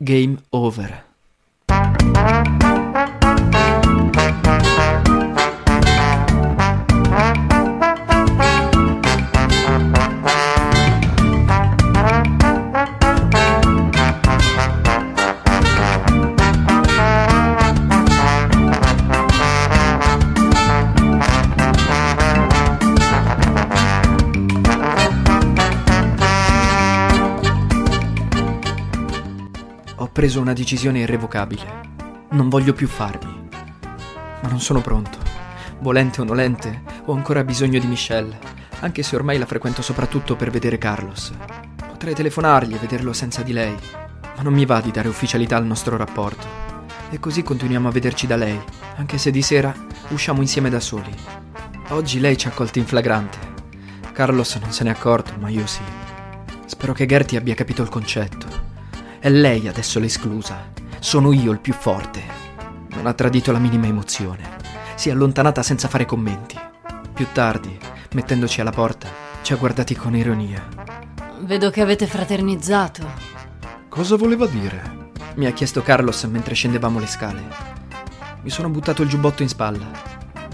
Game over. Preso una decisione irrevocabile. Non voglio più farmi. Ma non sono pronto. Volente o nolente, ho ancora bisogno di Michelle, anche se ormai la frequento soprattutto per vedere Carlos. Potrei telefonargli e vederlo senza di lei, ma non mi va di dare ufficialità al nostro rapporto. E così continuiamo a vederci da lei, anche se di sera usciamo insieme da soli. Oggi lei ci ha colti in flagrante. Carlos non se n'è accorto, ma io sì. Spero che Gertie abbia capito il concetto. È lei adesso l'esclusa. Sono io il più forte. Non ha tradito la minima emozione. Si è allontanata senza fare commenti. Più tardi, mettendoci alla porta, ci ha guardati con ironia. Vedo che avete fraternizzato. Cosa voleva dire? Mi ha chiesto Carlos mentre scendevamo le scale. Mi sono buttato il giubbotto in spalla.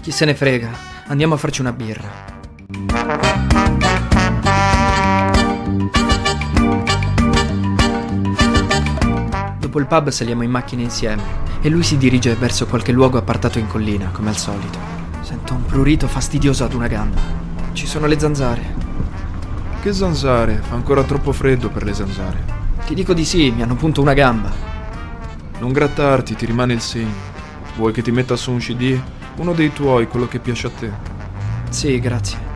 Chi se ne frega, andiamo a farci una birra. Dopo il pub saliamo in macchina insieme e lui si dirige verso qualche luogo appartato in collina, come al solito. Sento un prurito fastidioso ad una gamba. Ci sono le zanzare. Che zanzare? Fa ancora troppo freddo per le zanzare. Ti dico di sì, mi hanno punto una gamba. Non grattarti, ti rimane il segno. Vuoi che ti metta su un CD? Uno dei tuoi, quello che piace a te. Sì, grazie.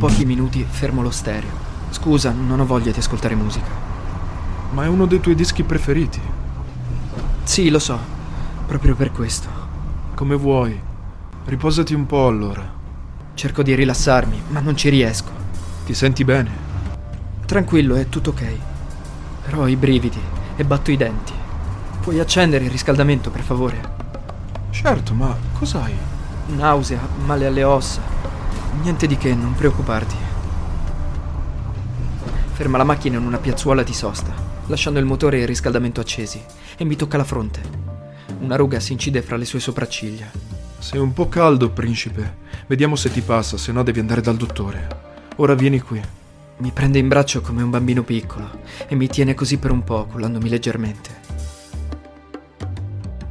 Pochi minuti fermo lo stereo. Scusa, non ho voglia di ascoltare musica. Ma è uno dei tuoi dischi preferiti. Sì, lo so. Proprio per questo. Come vuoi. Riposati un po' allora. Cerco di rilassarmi, ma non ci riesco. Ti senti bene? Tranquillo, è tutto ok. Però ho i brividi e batto i denti. Puoi accendere il riscaldamento, per favore? Certo, ma cos'hai? Nausea, male alle ossa. Niente di che, non preoccuparti. Ferma la macchina in una piazzuola di sosta, lasciando il motore e il riscaldamento accesi, e mi tocca la fronte. Una ruga si incide fra le sue sopracciglia. Sei un po' caldo, principe. Vediamo se ti passa, se no devi andare dal dottore. Ora vieni qui. Mi prende in braccio come un bambino piccolo e mi tiene così per un po', cullandomi leggermente.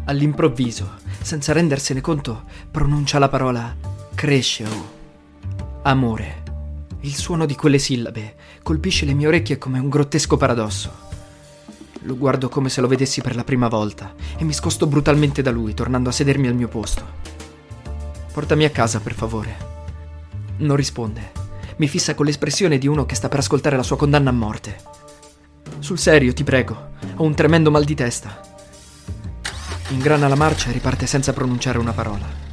All'improvviso, senza rendersene conto, pronuncia la parola cresceo. Amore. Il suono di quelle sillabe colpisce le mie orecchie come un grottesco paradosso. Lo guardo come se lo vedessi per la prima volta e mi scosto brutalmente da lui, tornando a sedermi al mio posto. Portami a casa, per favore. Non risponde. Mi fissa con l'espressione di uno che sta per ascoltare la sua condanna a morte. Sul serio, ti prego, ho un tremendo mal di testa. Ingrana la marcia e riparte senza pronunciare una parola.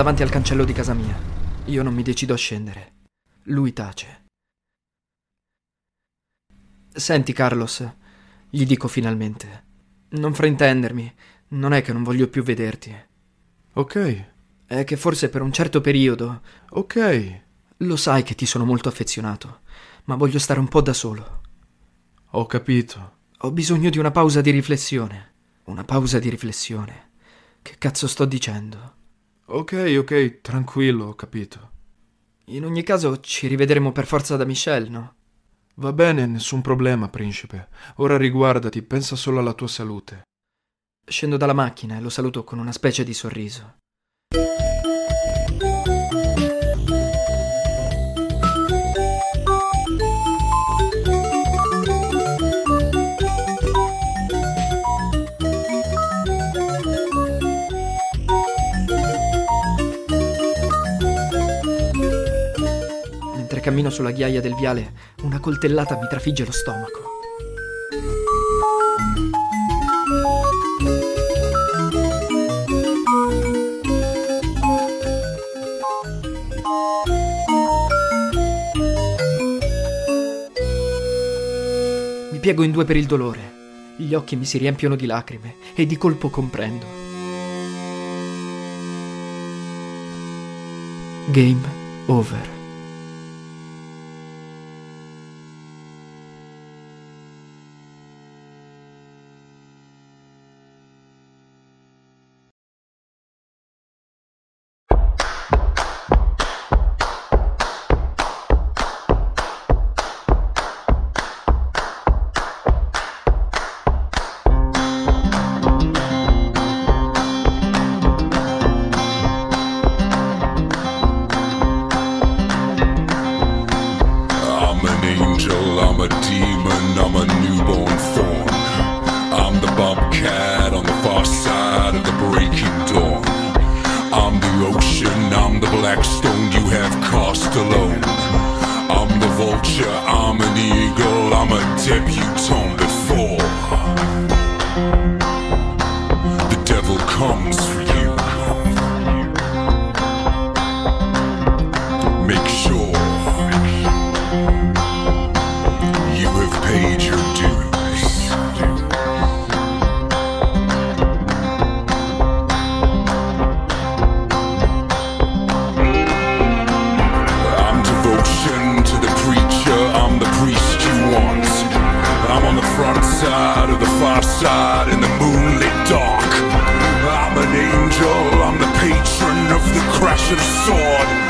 Davanti al cancello di casa mia. Io non mi decido a scendere. Lui tace. Senti, Carlos, gli dico finalmente. Non fraintendermi, non è che non voglio più vederti. Ok, È che forse per un certo periodo ok. lo sai che ti sono molto affezionato, ma voglio stare un po' da solo. Ho capito. Ho bisogno di una pausa di riflessione. Una pausa di riflessione. Che cazzo sto dicendo? Ok, ok, tranquillo, ho capito. In ogni caso ci rivedremo per forza da Michelle, no? Va bene, nessun problema, principe. Ora riguardati, pensa solo alla tua salute. Scendo dalla macchina e lo saluto con una specie di sorriso. Cammino sulla ghiaia del viale, una coltellata mi trafigge lo stomaco. Mi piego in due per il dolore. Gli occhi mi si riempiono di lacrime e di colpo comprendo. Game over. The black stone you have cast alone. I'm the vulture, I'm an eagle, I'm a debutante devotion to the preacher, I'm the priest you want. I'm on the front side of the far side in the moonlit dark. I'm an angel, I'm the patron of the crash of sword.